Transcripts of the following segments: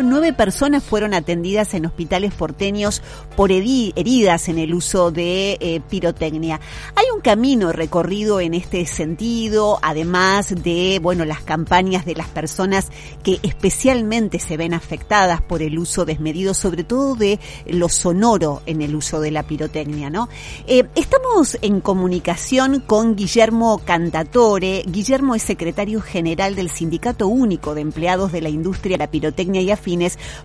Nueve personas fueron atendidas en hospitales porteños por heridas en el uso de eh, pirotecnia. Un camino recorrido en este sentido, además de, bueno, las campañas de las personas que especialmente se ven afectadas por el uso desmedido, sobre todo de lo sonoro en el uso de la pirotecnia, ¿no? Eh, estamos en comunicación con Guillermo Cantatore. Guillermo es secretario general del Sindicato Único de Empleados de la Industria de la Pirotecnia y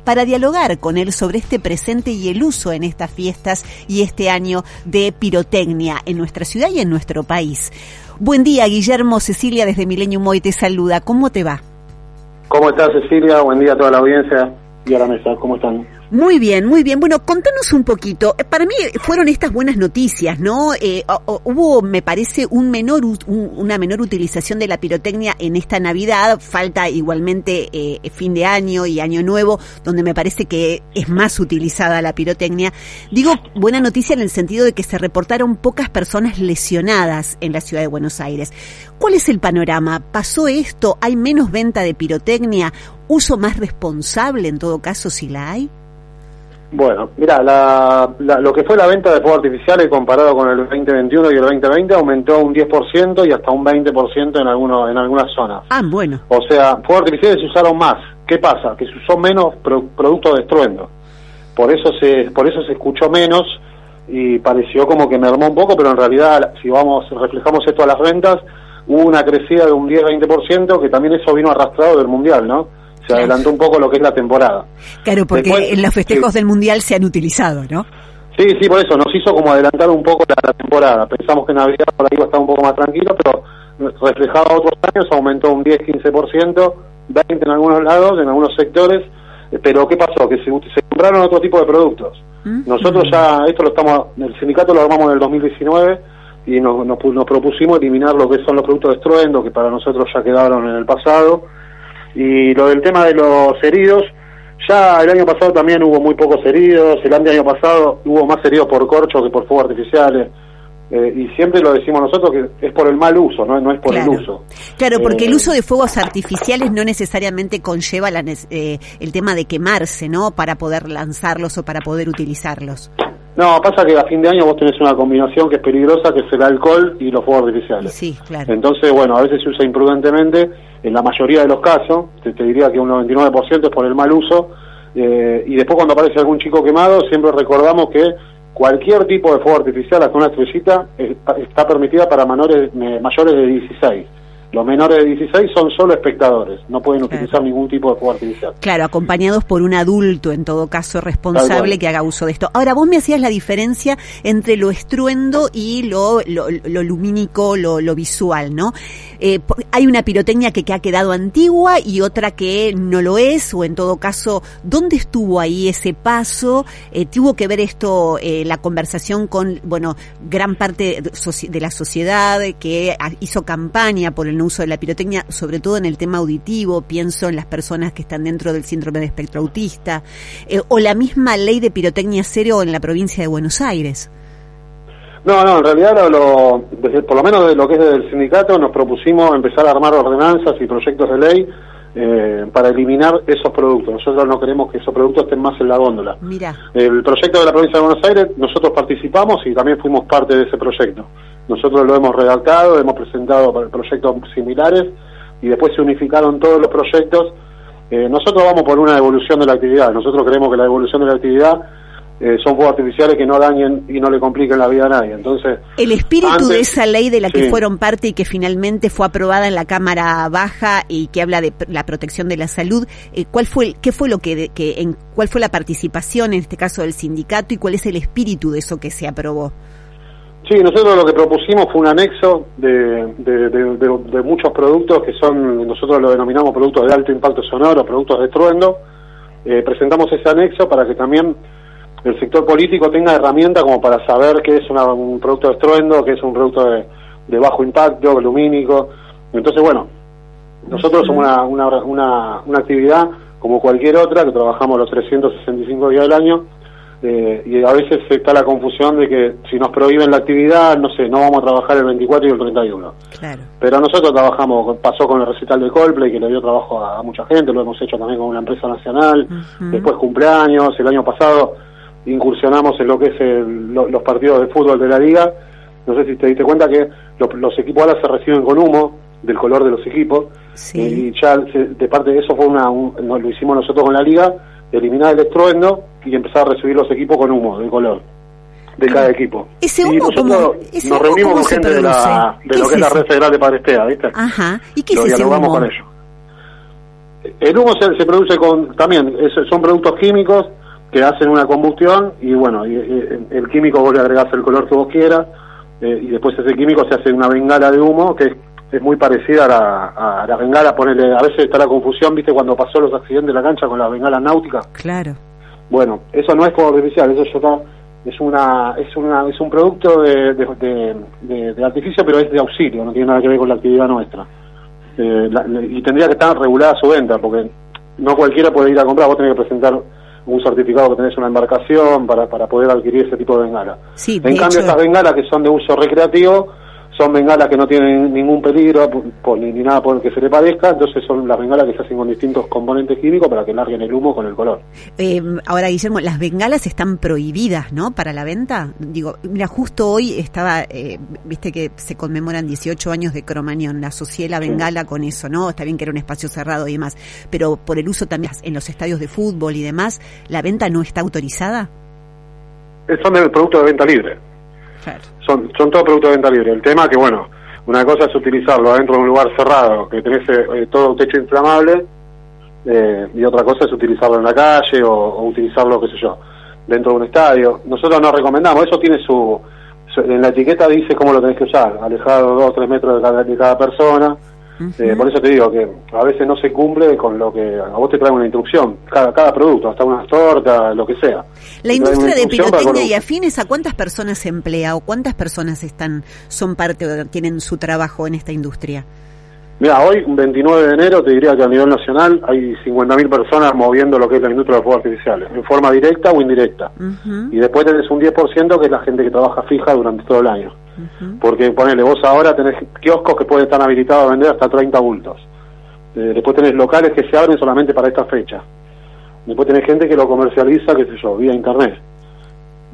para dialogar con él sobre este presente y el uso en estas fiestas y este año de pirotecnia en nuestra ciudad y en nuestro país. Buen día, Guillermo. Cecilia desde Milenio Moy te saluda. ¿Cómo te va? ¿Cómo estás, Cecilia? Buen día a toda la audiencia y a la mesa. ¿Cómo están? Muy bien, muy bien. Bueno, contanos un poquito. Eh, para mí fueron estas buenas noticias, ¿no? Eh, hubo, me parece, un menor, una menor utilización de la pirotecnia en esta Navidad. Falta igualmente eh, fin de año y año nuevo, donde me parece que es más utilizada la pirotecnia. Digo buena noticia en el sentido de que se reportaron pocas personas lesionadas en la ciudad de Buenos Aires. ¿Cuál es el panorama? ¿Pasó esto? ¿Hay menos venta de pirotecnia? ¿Uso más responsable en todo caso si la hay? Bueno, mira, lo que fue la venta de fuegos artificiales comparado con el 2021 y el 2020 aumentó un 10% y hasta un 20% en, algunos, en algunas zonas. Ah, bueno. O sea, fuegos artificiales se usaron más. ¿Qué pasa? Que se usó menos producto de estruendo. Por eso se, por eso se escuchó menos y pareció como que mermó un poco, pero en realidad, si vamos reflejamos esto a las ventas, hubo una crecida de un 10-20% que también eso vino arrastrado del mundial, ¿no? Se adelantó un poco lo que es la temporada. Claro, porque en los festejos del Mundial se han utilizado, ¿no? Sí, sí, por eso, nos hizo como adelantar un poco la, temporada. Pensamos que Navidad por ahí iba a estar un poco más tranquilo, pero reflejado a otros años aumentó un 10-15%, 20% en algunos lados, en algunos sectores, eh, pero ¿qué pasó? Que se, se compraron otro tipo de productos. ¿Mm? Nosotros ya, esto lo estamos, el sindicato lo armamos en el 2019 y nos, nos, nos propusimos eliminar lo que son los productos de estruendo, que para nosotros ya quedaron en el pasado, y lo del tema de los heridos, ya el año pasado también hubo muy pocos heridos, el año pasado hubo más heridos por corcho que por fuegos artificiales. Eh, y siempre lo decimos nosotros que es por el mal uso, no, no es por el uso. Claro, porque el eh, uso de fuegos artificiales no necesariamente conlleva la, eh, el tema de quemarse, ¿no? Para poder lanzarlos o para poder utilizarlos. No, pasa que a fin de año vos tenés una combinación que es peligrosa, que es el alcohol y los fuegos artificiales. Sí, claro. Entonces, bueno, a veces se usa imprudentemente, en la mayoría de los casos, te, diría que un 99% es por el mal uso, eh, y después cuando aparece algún chico quemado, siempre recordamos que cualquier tipo de fuego artificial, hasta una estrellita, está permitida para menores, mayores de 16. Los menores de 16 son solo espectadores, no pueden utilizar ningún tipo de fuego artificial. Claro, acompañados por un adulto, en todo caso, responsable que haga uso de esto. Ahora, vos me hacías la diferencia entre lo estruendo y lo, lo, lumínico, lo, visual, ¿no? Eh, hay una pirotecnia que, ha quedado antigua y otra que no lo es, o en todo caso, ¿dónde estuvo ahí ese paso? Eh, ¿Tuvo que ver esto, eh, la conversación con, bueno, gran parte de la sociedad que hizo campaña por el uso de la pirotecnia, sobre todo en el tema auditivo, pienso en las personas que están dentro del síndrome de espectro autista, eh, o la misma ley de pirotecnia cero en la provincia de Buenos Aires. No, no, en realidad lo, por lo menos de lo que es del sindicato nos propusimos empezar a armar ordenanzas y proyectos de ley eh, para eliminar esos productos. Nosotros no queremos que esos productos estén más en la góndola. Mira. El proyecto de la provincia de Buenos Aires, nosotros participamos y también fuimos parte de ese proyecto. Nosotros lo hemos redactado, hemos presentado proyectos similares y después se unificaron todos los proyectos. Eh, nosotros vamos por una evolución de la actividad. Nosotros creemos que la evolución de la actividad eh, son fuegos artificiales que no dañen y no le compliquen la vida a nadie. Entonces, el espíritu de esa ley de la que fueron parte y que finalmente fue aprobada en la Cámara Baja y que habla de la protección de la salud, eh, ¿cuál fue qué fue lo que, que en, cuál fue la participación en este caso del sindicato y cuál es el espíritu de eso que se aprobó? Sí, nosotros lo que propusimos fue un anexo de, de, muchos productos que son, nosotros lo denominamos productos de alto impacto sonoro, productos de estruendo, eh, presentamos ese anexo para que también el sector político tenga herramientas como para saber qué es un producto de estruendo, qué es un producto de, de bajo impacto, lumínico. Entonces, bueno, nosotros somos una, una, una, una actividad como cualquier otra, que trabajamos los 365 días del año, eh, y a veces está la confusión de que si nos prohíben la actividad, no sé, no vamos a trabajar el 24 y el 31. Claro. Pero nosotros trabajamos, pasó con el recital de Coldplay, que le dio trabajo a, mucha gente, lo hemos hecho también con una empresa nacional, después cumpleaños, el año pasado incursionamos en lo que es los partidos de fútbol de la liga. No sé si te diste cuenta que los equipos ahora se reciben con humo del color de los equipos. y ya de parte de eso fue una, lo hicimos nosotros con la liga, eliminar el estruendo y empezar a recibir los equipos con humo de color de cada equipo. Ese humo y nosotros nos reunimos con gente de, la, de lo que es, la red federal de Parestea, ¿viste? Ajá. ¿Y qué lo es ese humo? con ellos. El humo se, se produce con, también, son productos químicos que hacen una combustión y bueno, y, el químico vos le agregás el color que vos quieras eh, y después ese químico se hace una bengala de humo que es, muy parecida a la, a la bengala, ponerle, a veces está la confusión, viste, cuando pasó los accidentes de la cancha con las bengalas náuticas. Claro. Bueno, eso no es como artificial, eso ya es una es una es un producto de, de, de, artificio pero es de auxilio no tiene nada que ver con la actividad nuestra eh, y tendría que estar regulada su venta porque no cualquiera puede ir a comprar vos tenés que presentar un certificado que tenés una embarcación para, para poder adquirir ese tipo de bengala. en cambio, estas bengalas que son de uso recreativo son bengalas que no tienen ningún peligro ni, nada por el que se le parezca, entonces son las bengalas que se hacen con distintos componentes químicos para que larguen el humo con el color. Eh, ahora, Guillermo, las bengalas están prohibidas, ¿no? Para la venta. Digo, mira, justo hoy estaba, eh, viste que se conmemoran 18 años de Cromañón, la asocié la bengala con eso, ¿no? Está bien que era un espacio cerrado y demás, pero por el uso también en los estadios de fútbol y demás, ¿la venta no está autorizada? Son de productos de venta libre. Son, son todos productos de venta libre. El tema que, bueno, una cosa es utilizarlo adentro de un lugar cerrado, que tenés eh, todo techo inflamable, eh, y otra cosa es utilizarlo en la calle o, utilizarlo, qué sé yo, dentro de un estadio. Nosotros no recomendamos, eso tiene su, en la etiqueta dice cómo lo tenés que usar, alejado dos o tres metros de cada, de cada persona, eh, por eso te digo que a veces no se cumple con lo que a vos te trae una instrucción, cada, cada producto, hasta una torta, lo que sea. La industria de pirotecnia y afines, ¿a cuántas personas emplea o cuántas personas están son parte o tienen su trabajo en esta industria? Mira, hoy, un 29 de enero, te diría que a nivel nacional hay 50.000 personas moviendo lo que es la industria de los fuegos artificiales, en forma directa o indirecta. Y después tenés un 10% que es la gente que trabaja fija durante todo el año. Porque ponele, vos ahora tenés kioscos que pueden estar habilitados a vender hasta 30 bultos. Eh, después tenés locales que se abren solamente para esta fecha. Después tenés gente que lo comercializa, qué sé yo, vía internet.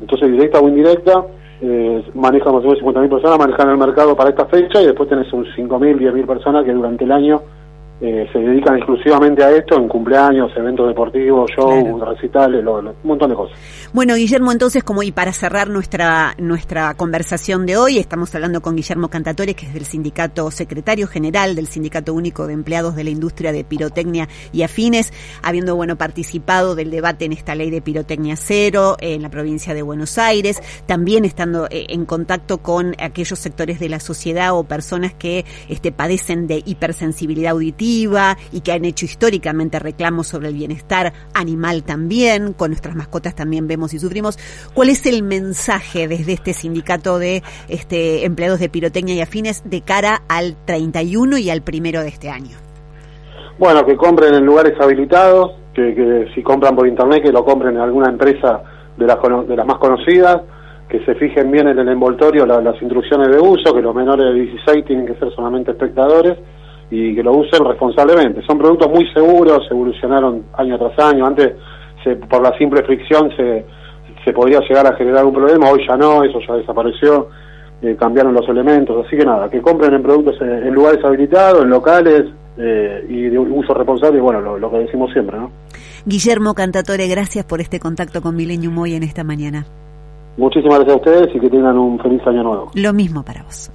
Entonces, directa o indirecta, eh, manejan más o menos 50.000 personas, manejan el mercado para esta fecha y después tenés un 5.000, 10.000 personas que durante el año eh, se dedican exclusivamente a esto en cumpleaños, eventos deportivos, shows, recitales, un montón de cosas. Bueno, Guillermo, entonces, como y para cerrar nuestra nuestra conversación de hoy, estamos hablando con Guillermo Cantatore, que es del sindicato secretario general del Sindicato Único de Empleados de la Industria de Pirotecnia y Afines, habiendo bueno participado del debate en esta ley de pirotecnia cero en la provincia de Buenos Aires, también estando eh, en contacto con aquellos sectores de la sociedad o personas que este, padecen de hipersensibilidad auditiva y que han hecho históricamente reclamos sobre el bienestar animal también, con nuestras mascotas también vemos y sufrimos. ¿Cuál es el mensaje desde este sindicato de este, empleados de pirotecnia y afines de cara al 31 y al primero de este año? Bueno, que compren en lugares habilitados, que, si compran por internet que lo compren en alguna empresa de las, de las más conocidas, que se fijen bien en el envoltorio las instrucciones de uso, que los menores de 16 tienen que ser solamente espectadores y que lo usen responsablemente. Son productos muy seguros, evolucionaron año tras año. Antes, se, por la simple fricción, se, se podría llegar a generar un problema. Hoy ya no, eso ya desapareció. Eh, cambiaron los elementos. Así que nada, que compren en productos en, lugares habilitados, en locales eh, y de uso responsable. Bueno, lo, lo, que decimos siempre, ¿no? Guillermo Cantatore, gracias por este contacto con Milenium hoy en esta mañana. Muchísimas gracias a ustedes y que tengan un feliz año nuevo. Lo mismo para vos.